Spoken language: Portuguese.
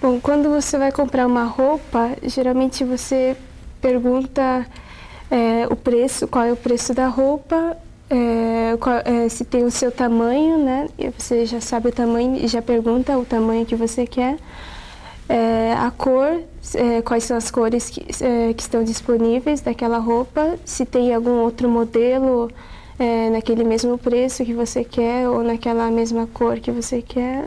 Bom, quando você vai comprar uma roupa, geralmente você pergunta é, o preço, qual é o preço da roupa, é, qual, é, se tem o seu tamanho, né? E você já sabe o tamanho e já pergunta o tamanho que você quer. É, a cor, é, quais são as cores que, é, que, estão disponíveis daquela roupa, se tem algum outro modelo naquele mesmo preço que você quer ou naquela mesma cor que você quer.